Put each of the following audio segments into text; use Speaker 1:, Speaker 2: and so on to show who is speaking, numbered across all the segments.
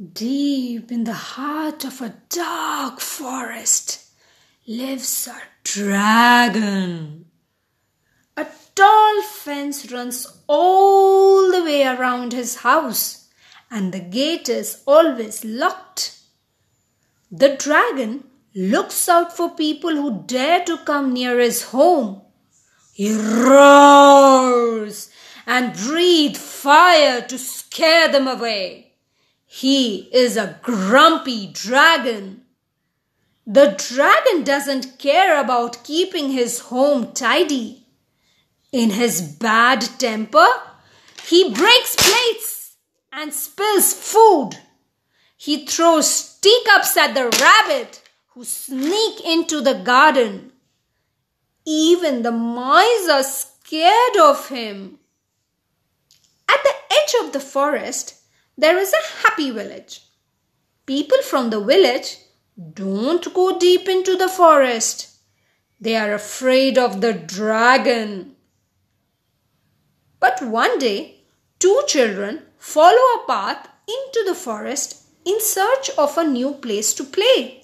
Speaker 1: Deep in the heart of a dark forest lives a dragon. A tall fence runs all the way around his house, and the gate is always locked. The dragon looks out for people who dare to come near his home. He roars and breathes fire to scare them away. He is a grumpy dragon. The dragon doesn't care about keeping his home tidy. In his bad temper, he breaks plates and spills food. He throws teacups at the rabbit who sneak into the garden. Even the mice are scared of him. At the edge of the forest, there is a happy village. People from the village don't go deep into the forest. They are afraid of the dragon. But one day, two children follow a path into the forest in search of a new place to play.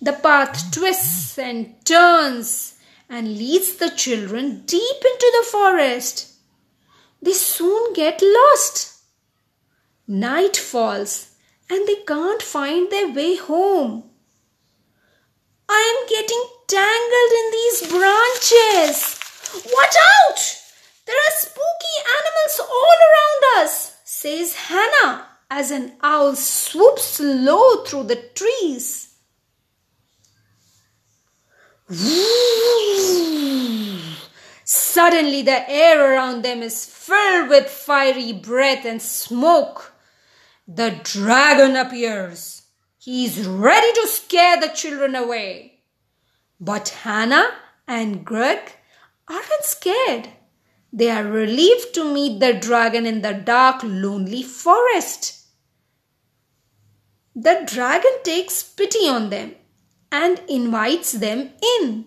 Speaker 1: The path twists and turns and leads the children deep into the forest. They soon get lost. Night falls and they can't find their way home. I am getting tangled in these branches. Watch out! There are spooky animals all around us, says Hannah as an owl swoops low through the trees. Suddenly, the air around them is filled with fiery breath and smoke. The dragon appears. He is ready to scare the children away. But Hannah and Greg aren't scared. They are relieved to meet the dragon in the dark, lonely forest. The dragon takes pity on them and invites them in.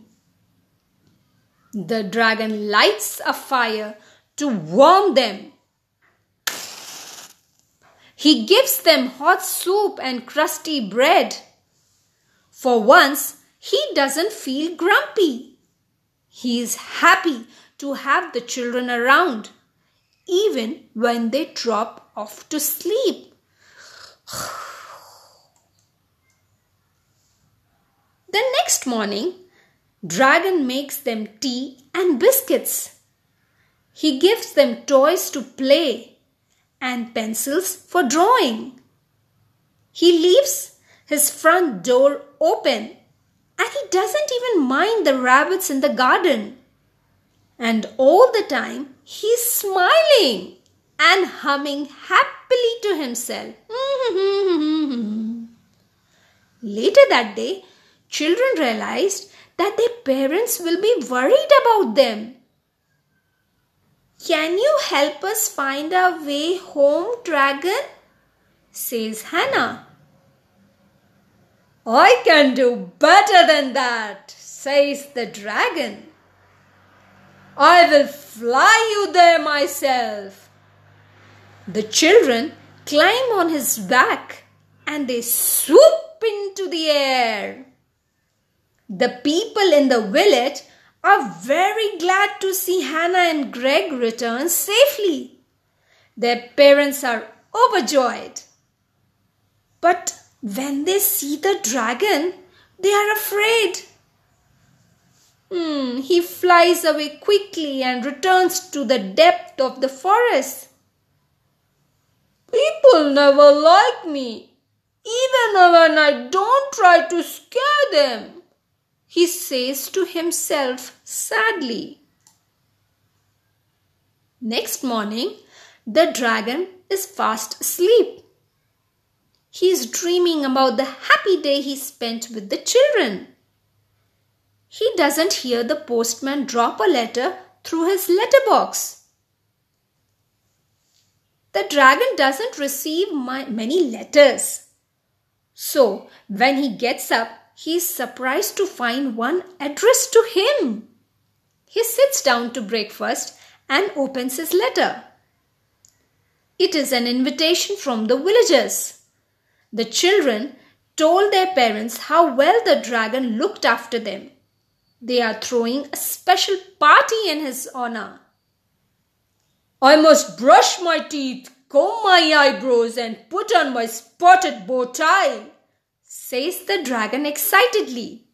Speaker 1: The dragon lights a fire to warm them he gives them hot soup and crusty bread. For once, he doesn't feel grumpy. He is happy to have the children around, even when they drop off to sleep. the next morning, Dragon makes them tea and biscuits. He gives them toys to play and pencils for drawing. He leaves his front door open and he doesn't even mind the rabbits in the garden. And all the time he's smiling and humming happily to himself. Later that day, children realized that their parents will be worried about them can you help us find our way home, dragon? says Hannah. I can do better than that, says the dragon. I will fly you there myself. The children climb on his back and they swoop into the air. The people in the village are very glad to see Hannah and Greg return safely. Their parents are overjoyed. But when they see the dragon, they are afraid. Hmm, he flies away quickly and returns to the depth of the forest. People never like me, even when I don't try to scare them he says to himself sadly. Next morning, the dragon is fast asleep. He is dreaming about the happy day he spent with the children. He doesn't hear the postman drop a letter through his letterbox. The dragon doesn't receive many letters. So, when he gets up, he is surprised to find one addressed to him. He sits down to breakfast and opens his letter. It is an invitation from the villagers. The children told their parents how well the dragon looked after them. They are throwing a special party in his honor. I must brush my teeth, comb my eyebrows, and put on my spotted bow tie, says the dragon excitedly.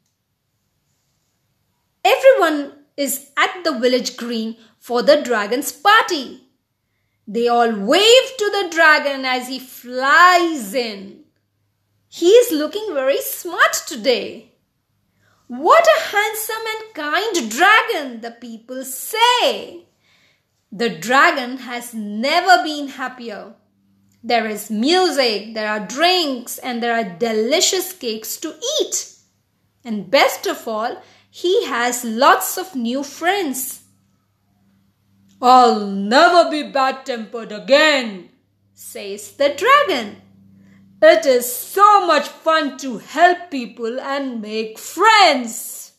Speaker 1: Everyone is at the village green for the dragon's party. They all wave to the dragon as he flies in. He is looking very smart today. What a handsome and kind dragon, the people say. The dragon has never been happier. There is music, there are drinks, and there are delicious cakes to eat. And best of all, he has lots of new friends. I'll never be bad tempered again, says the dragon. It is so much fun to help people and make friends.